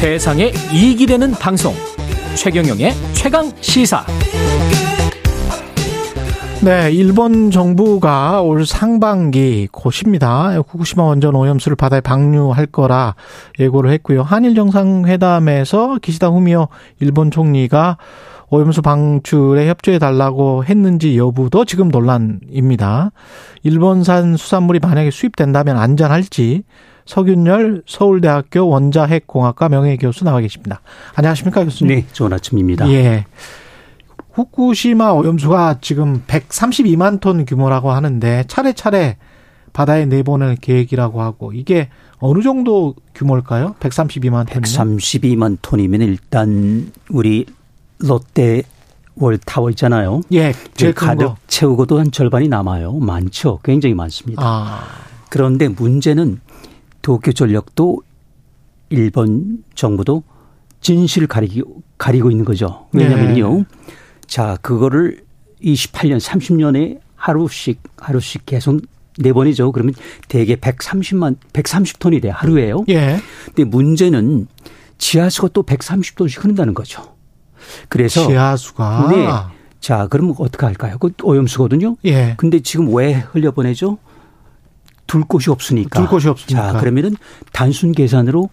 세상에 이익이 되는 방송 최경영의 최강 시사 네, 일본 정부가 올 상반기 곧입니다. 후쿠시마 원전 오염수를 바다에 방류할 거라 예고를 했고요. 한일 정상회담에서 기시다 후미오 일본 총리가 오염수 방출에 협조해 달라고 했는지 여부도 지금 논란입니다. 일본산 수산물이 만약에 수입된다면 안전할지 서균열 서울대학교 원자핵공학과 명예교수 나와 계십니다. 안녕하십니까 교수님? 네, 좋은 아침입니다. 예. 후쿠시마 오염수가 지금 132만 톤 규모라고 하는데 차례차례 바다에 내보낼 계획이라고 하고 이게 어느 정도 규모일까요? 132만 톤이면? 132만 톤이면 일단 우리 롯데 월타워 있잖아요. 예, 제일 가득 거. 채우고도 한 절반이 남아요. 많죠. 굉장히 많습니다. 아, 그런데 문제는 도쿄 전력도 일본 정부도 진실을 가리고, 가리고 있는 거죠. 왜냐면요. 네. 자, 그거를 28년, 30년에 하루씩, 하루씩 계속 내보내죠. 그러면 대개 130만, 130톤이 돼, 하루에요. 예. 근데 문제는 지하수가 또 130톤씩 흐른다는 거죠. 그래서. 지하수가. 네. 자, 그러면 어떻게 할까요? 그 오염수거든요. 예. 근데 지금 왜 흘려보내죠? 둘 곳이 없으니까. 둘 곳이 없으니까. 자, 그러면은 단순 계산으로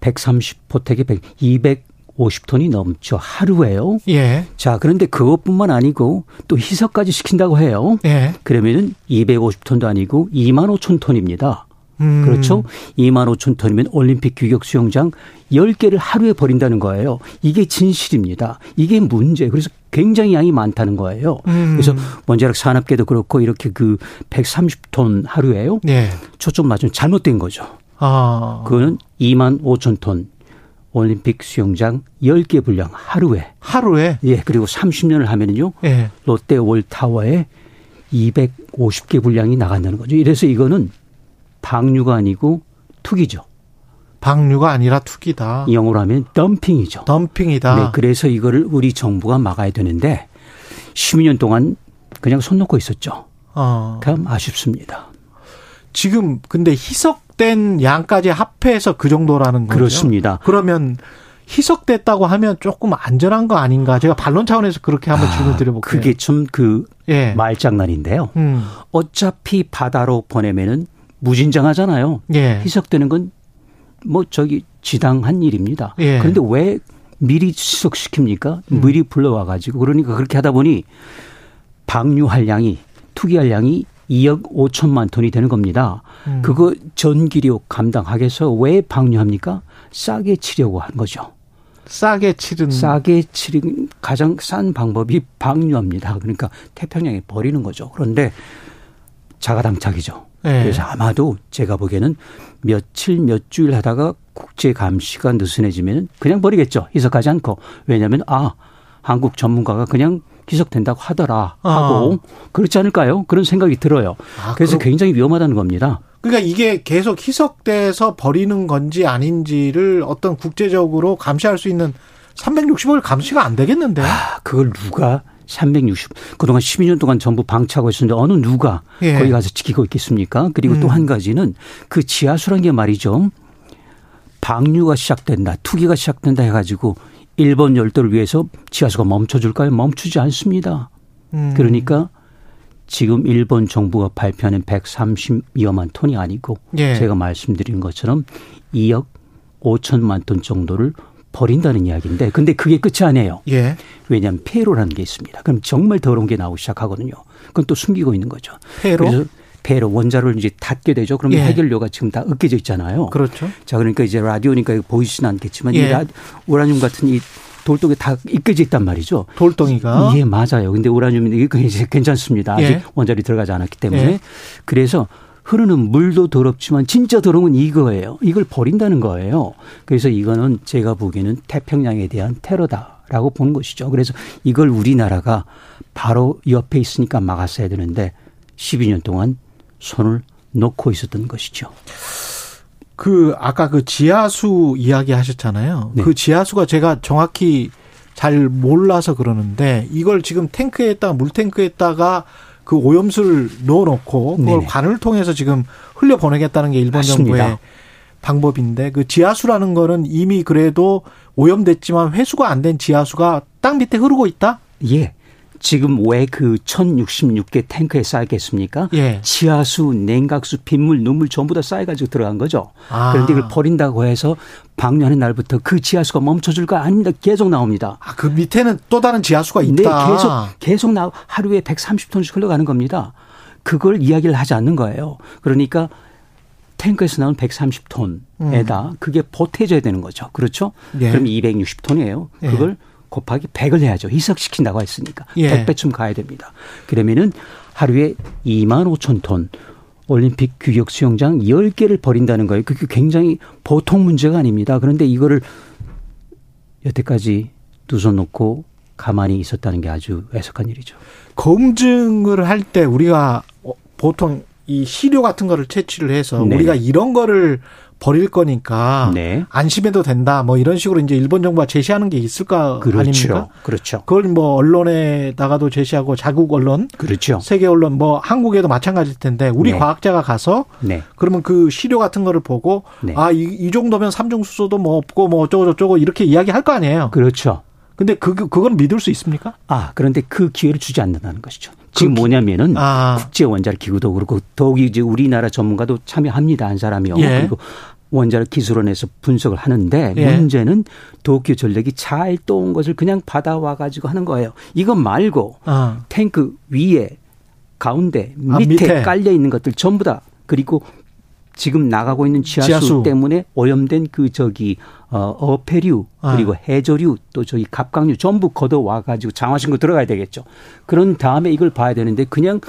130 포택에 100, 250톤이 넘죠. 하루에요. 예. 자, 그런데 그것뿐만 아니고 또 희석까지 시킨다고 해요. 예. 그러면은 250톤도 아니고 2만 5천 톤입니다. 음. 그렇죠? 2만 5천 톤이면 올림픽 규격 수영장 10개를 하루에 버린다는 거예요. 이게 진실입니다. 이게 문제. 그래서 굉장히 양이 많다는 거예요. 음. 그래서 원자력 산업계도 그렇고 이렇게 그 130톤 하루에요. 예. 초점 맞으면 잘못된 거죠. 아. 그거는 2만 5천 톤 올림픽 수영장 10개 분량 하루에. 하루에. 예, 그리고 30년을 하면은요. 예. 롯데 월타워에 250개 분량이 나간다는 거죠. 이래서 이거는 방류가 아니고 투기죠. 방류가 아니라 투기다. 영어로 하면 덤핑이죠. 덤핑이다. 네, 그래서 이거를 우리 정부가 막아야 되는데 12년 동안 그냥 손 놓고 있었죠. 어. 참 아쉽습니다. 지금 근데 희석된 양까지 합해서 그 정도라는 거죠. 그렇습니다. 그러면 희석됐다고 하면 조금 안전한 거 아닌가? 제가 반론 차원에서 그렇게 한번 질문 드려볼게요. 그게 좀그 예. 말장난인데요. 음. 어차피 바다로 보내면은 무진장하잖아요. 예. 희석되는 건 뭐 저기 지당한 일입니다. 예. 그런데 왜 미리 희석시킵니까? 음. 미리 불러와 가지고 그러니까 그렇게 하다 보니 방류할 양이 투기할 양이 2억 5천만 톤이 되는 겁니다. 음. 그거 전기료 감당하겠어 왜 방류합니까? 싸게 치려고 하는 거죠. 싸게 치른 싸게 치는 가장 싼 방법이 방류합니다. 그러니까 태평양에 버리는 거죠. 그런데 자가당착이죠. 예. 그래서 아마도 제가 보기에는 며칠 몇 주일 하다가 국제 감시가 느슨해지면 그냥 버리겠죠. 희석하지 않고. 왜냐하면 아 한국 전문가가 그냥 희석된다고 하더라 하고 그렇지 않을까요? 그런 생각이 들어요. 아, 그래서 그렇- 굉장히 위험하다는 겁니다. 그러니까 이게 계속 희석돼서 버리는 건지 아닌지를 어떤 국제적으로 감시할 수 있는 365일 감시가 안 되겠는데. 아, 그걸 누가 360 그동안 12년 동안 전부 방치하고 있었는데 어느 누가 예. 거기 가서 지키고 있겠습니까? 그리고 또 음. 한 가지는 그 지하수란 게 말이죠. 방류가 시작된다, 투기가 시작된다 해가지고 일본 열도를 위해서 지하수가 멈춰줄까요? 멈추지 않습니다. 음. 그러니까 지금 일본 정부가 발표하는 130여만 톤이 아니고 예. 제가 말씀드린 것처럼 2억 5천만 톤 정도를 버린다는 이야기인데 근데 그게 끝이 아니에요. 예. 왜냐하면 폐로라는 게 있습니다. 그럼 정말 더러운 게 나오기 시작하거든요. 그건 또 숨기고 있는 거죠. 폐로? 그래서 폐로 원자를 이제 닫게 되죠. 그러면 예. 해결료가 지금 다 으깨져 있잖아요. 그렇죠. 자 그러니까 이제 라디오니까 보이지는 않겠지만 이 예. 라, 우라늄 같은 이 돌독에 다 으깨져 있단 말이죠. 돌덩이가. 예, 맞아요. 근데 우라늄이 이제 괜찮습니다. 아직 예. 원자리 들어가지 않았기 때문에. 예. 그래서 흐르는 물도 더럽지만 진짜 더러운 건 이거예요. 이걸 버린다는 거예요. 그래서 이거는 제가 보기에는 태평양에 대한 테러다라고 보는 것이죠. 그래서 이걸 우리나라가 바로 옆에 있으니까 막았어야 되는데 12년 동안 손을 놓고 있었던 것이죠. 그 아까 그 지하수 이야기 하셨잖아요. 네. 그 지하수가 제가 정확히 잘 몰라서 그러는데 이걸 지금 탱크에다가 물탱크에다가 그 오염수를 넣어놓고 그걸 네네. 관을 통해서 지금 흘려 보내겠다는 게 일본 맞습니다. 정부의 방법인데 그 지하수라는 거는 이미 그래도 오염됐지만 회수가 안 된 지하수가 땅 밑에 흐르고 있다? 예. 지금 왜 그 1066개 탱크에 쌓였겠습니까? 예. 지하수, 냉각수, 빗물, 눈물 전부 다 쌓여가지고 들어간 거죠. 아. 그런데 이걸 버린다고 해서 방류하는 날부터 그 지하수가 멈춰줄까? 아닙니다. 계속 나옵니다. 아, 그 밑에는 또 다른 지하수가 있다. 네, 계속, 계속 나, 하루에 130톤씩 흘러가는 겁니다. 그걸 이야기를 하지 않는 거예요. 그러니까 탱크에서 나온 130톤에다 음. 그게 보태져야 되는 거죠. 그렇죠? 예. 그럼 260톤이에요. 예. 그걸 곱하기 100을 해야죠. 희석시킨다고 했으니까. 예. 100배쯤 가야 됩니다. 그러면은 하루에 2만 5천 톤 올림픽 규격 수영장 10개를 버린다는 거예요. 그게 굉장히 보통 문제가 아닙니다. 그런데 이거를 여태까지 두 손 놓고 가만히 있었다는 게 아주 애석한 일이죠. 검증을 할 때 우리가 어, 보통 이 시료 같은 거를 채취를 해서 네. 우리가 이런 거를 버릴 거니까 네. 안심해도 된다. 뭐 이런 식으로 이제 일본 정부가 제시하는 게 있을까 그렇죠. 아닙니까? 그렇죠. 그걸 뭐 언론에다가도 제시하고 자국 언론, 그렇죠. 세계 언론 뭐 한국에도 마찬가지일 텐데 우리 네. 과학자가 가서 네. 그러면 그 시료 같은 거를 보고 네. 아, 이, 이 정도면 삼중 수소도 뭐 없고 뭐 어쩌고 저쩌고 이렇게 이야기할 거 아니에요. 그렇죠. 근데 그 그건 믿을 수 있습니까? 아, 그런데 그 기회를 주지 않는다는 것이죠. 지금 그 기- 뭐냐면은 아. 국제 원자력 기구도 그렇고 더욱이 이제 우리나라 전문가도 참여합니다. 한 사람이요. 예. 그리고 원자력 기술원에서 분석을 하는데 예. 문제는 도쿄 전력이 잘 떠온 것을 그냥 받아와 가지고 하는 거예요. 이것 말고 아. 탱크 위에 가운데 아, 밑에, 밑에. 깔려 있는 것들 전부 다 그리고 지금 나가고 있는 지하수, 지하수. 때문에 오염된 그 저기 어 어패류 아. 그리고 해저류 또 저기 갑각류 전부 걷어 와 가지고 장화신고 들어가야 되겠죠. 그런 다음에 이걸 봐야 되는데 그냥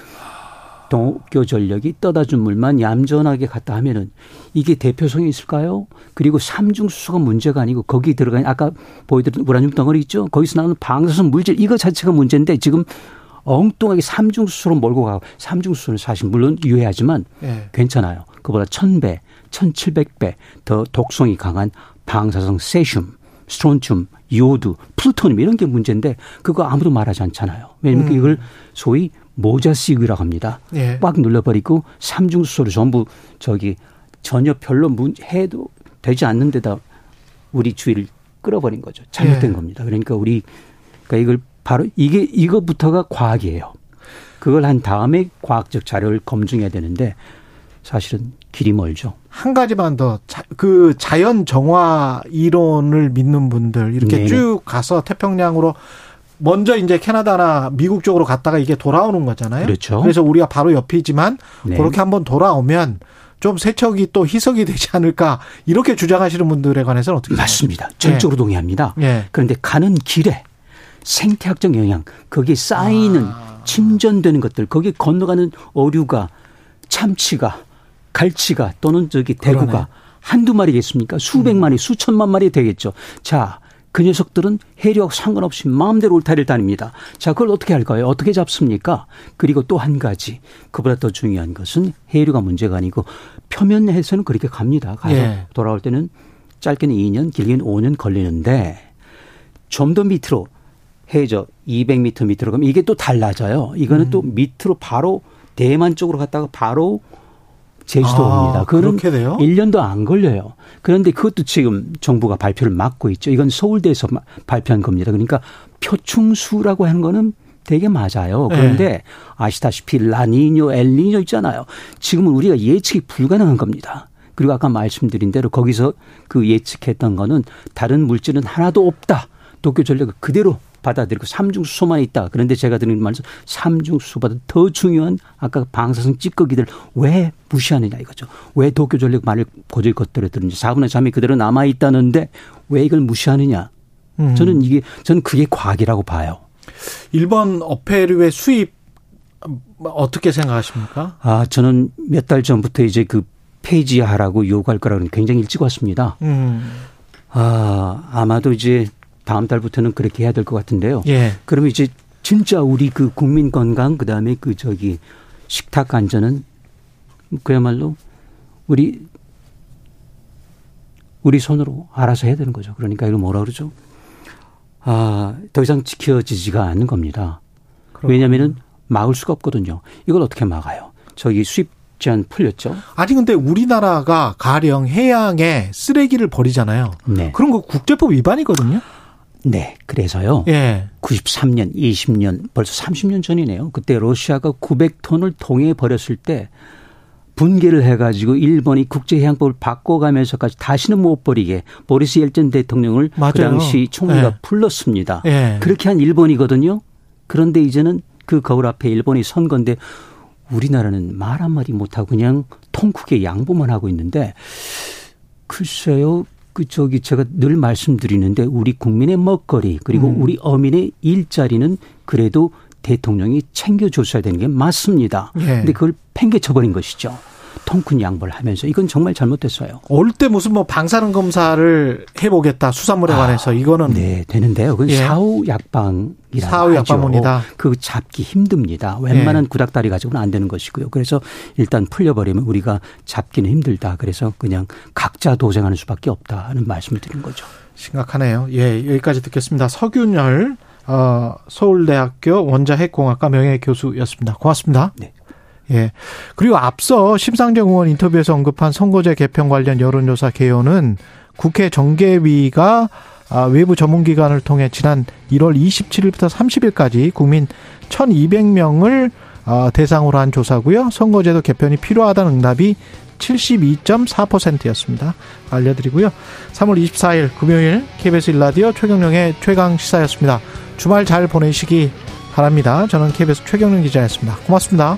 도쿄 전력이 떠다 준 물만 얌전하게 갖다 하면은 이게 대표성이 있을까요? 그리고 삼중 수소가 문제가 아니고 거기 들어간 아까 보여드린 우라늄 덩어리 있죠? 거기서 나오는 방사선 물질 이거 자체가 문제인데 지금 엉뚱하게 삼중 수소로 몰고 가고 삼중 수소는 사실 물론 유해하지만 예. 괜찮아요. 그보다 1000배, 1700배 더 독성이 강한 방사성 세슘, 스트론튬, 요오드, 플루토늄 이런 게 문제인데 그거 아무도 말하지 않잖아요. 왜냐하면 음. 이걸 소위 모자식이라고 합니다. 예. 꽉 눌러버리고 삼중수소를 전부 저기 전혀 별로 문, 해도 되지 않는 데다 우리 주위를 끌어버린 거죠. 잘못된 예. 겁니다. 그러니까 우리 그러니까 이걸 바로 이게 이것부터가 과학이에요. 그걸 한 다음에 과학적 자료를 검증해야 되는데 사실은 길이 멀죠. 한 가지만 더 그 자연 정화 이론을 믿는 분들 이렇게 네네. 쭉 가서 태평양으로 먼저 이제 캐나다나 미국 쪽으로 갔다가 이게 돌아오는 거잖아요. 그렇죠. 래서 우리가 바로 옆이지만 네. 그렇게 한번 돌아오면 좀 세척이 또 희석이 되지 않을까 이렇게 주장하시는 분들에 관해서는 어떻게 맞습니다. 전적으로 동의합니다. 예. 그런데 가는 길에 생태학적 영향, 거기에 쌓이는 아. 침전되는 것들, 거기에 건너가는 어류가 참치가 갈치가 또는 저기 대구가 그러네. 음. 한두 마리겠습니까? 수백 마리, 수천만 마리 되겠죠. 자, 그 녀석들은 해류하고 상관없이 마음대로 울타리를 다닙니다. 자, 그걸 어떻게 할까요? 어떻게 잡습니까? 그리고 또 한 가지, 그보다 더 중요한 것은 해류가 문제가 아니고 표면에서는 그렇게 갑니다. 가서 예. 돌아올 때는 짧게는 2년, 길게는 5년 걸리는데 좀 더 밑으로 해저 200m 밑으로 가면 이게 또 달라져요. 이거는 또 음. 밑으로 바로 대만 쪽으로 갔다가 바로 제주도 아. 그거는 그렇게 돼요? 1년도 안 걸려요. 그런데 그것도 지금 정부가 발표를 막고 있죠. 이건 서울대에서 마- 발표한 겁니다. 그러니까 표충수라고 하는 거는 되게 맞아요. 네. 그런데 아시다시피 라니뇨, 엘니뇨 있잖아요. 지금은 우리가 예측이 불가능한 겁니다. 그리고 아까 말씀드린 대로 거기서 그 예측했던 거는 다른 물질은 하나도 없다. 도쿄 전력을 그대로 받아들이고 삼중수소만 있다. 그런데 제가 드리는 말씀 삼중수소보다 더 중요한 아까 방사성 찌꺼기들 왜 무시하느냐 이거죠. 왜 도쿄 전력 말을 고질 겉들여들는지 4분의 3이 그대로 남아 있다는데 왜 이걸 무시하느냐. 음. 저는 이게 저는 그게 과학이라고 봐요. 일본 어패류의 수입 어떻게 생각하십니까? 아 저는 몇 달 전부터 이제 그 폐지하라고 요구할 거라고 굉장히 일찍 왔습니다. 음. 아 아마도 이제 다음 달부터는 그렇게 해야 될 것 같은데요. 예. 그러면 이제 진짜 우리 그 국민 건강 그다음에 그 저기 식탁 안전은 그야말로 우리 우리 손으로 알아서 해야 되는 거죠. 그러니까 이걸 뭐라 그러죠? 아, 더 이상 지켜지지가 않는 겁니다. 왜냐하면은 막을 수가 없거든요. 이걸 어떻게 막아요? 저기 수입 제한 풀렸죠. 아니 근데 우리나라가 가령 해양에 쓰레기를 버리잖아요. 네. 그런 거 국제법 위반이거든요. 네. 그래서요. 예. 93년, 20년, 벌써 30년 전이네요. 그때 러시아가 900톤을 동해에 버렸을 때 분개를 해가지고 일본이 국제해양법을 바꿔가면서까지 다시는 못 버리게 보리스 옐전 대통령을 그 맞아요. 당시 총리가 예. 불렀습니다. 예. 그렇게 한 일본이거든요. 그런데 이제는 그 거울 앞에 일본이 선 건데 우리나라는 말 한마디 못하고 그냥 통크게 양보만 하고 있는데 글쎄요. 그 저기 제가 늘 말씀드리는데 우리 국민의 먹거리 그리고 음. 우리 어민의 일자리는 그래도 대통령이 챙겨줬어야 되는 게 맞습니다. 예. 근데 그걸 팽개쳐버린 것이죠. 통큰 양보를 하면서 이건 정말 잘못됐어요. 올 때 무슨 뭐 방사능 검사를 해보겠다 수산물에 관해서 이거는 네, 되는데요. 그건 예. 사후 약방이라 사후 약방문이다. 그 잡기 힘듭니다. 웬만한 구닥다리 가지고는 안 되는 것이고요. 그래서 일단 풀려버리면 우리가 잡기는 힘들다. 그래서 그냥 각자 도생하는 수밖에 없다는 말씀을 드린 거죠. 심각하네요. 예, 여기까지 듣겠습니다. 서균열 어, 서울대학교 원자핵공학과 명예교수였습니다. 고맙습니다. 네. 예. 그리고 앞서 심상정 의원 인터뷰에서 언급한 선거제 개편 관련 여론조사 개요는 국회 정계위가 아, 외부 전문기관을 통해 지난 1월 27일부터 30일까지 국민 1,200명을 어, 대상으로 한 조사고요. 선거제도 개편이 필요하다는 응답이 72.4%였습니다. 알려드리고요. 3월 24일 금요일 KBS 일라디오 최경령의 최강 시사였습니다. 주말 잘 보내시기 바랍니다. 저는 KBS 최경령 기자였습니다. 고맙습니다.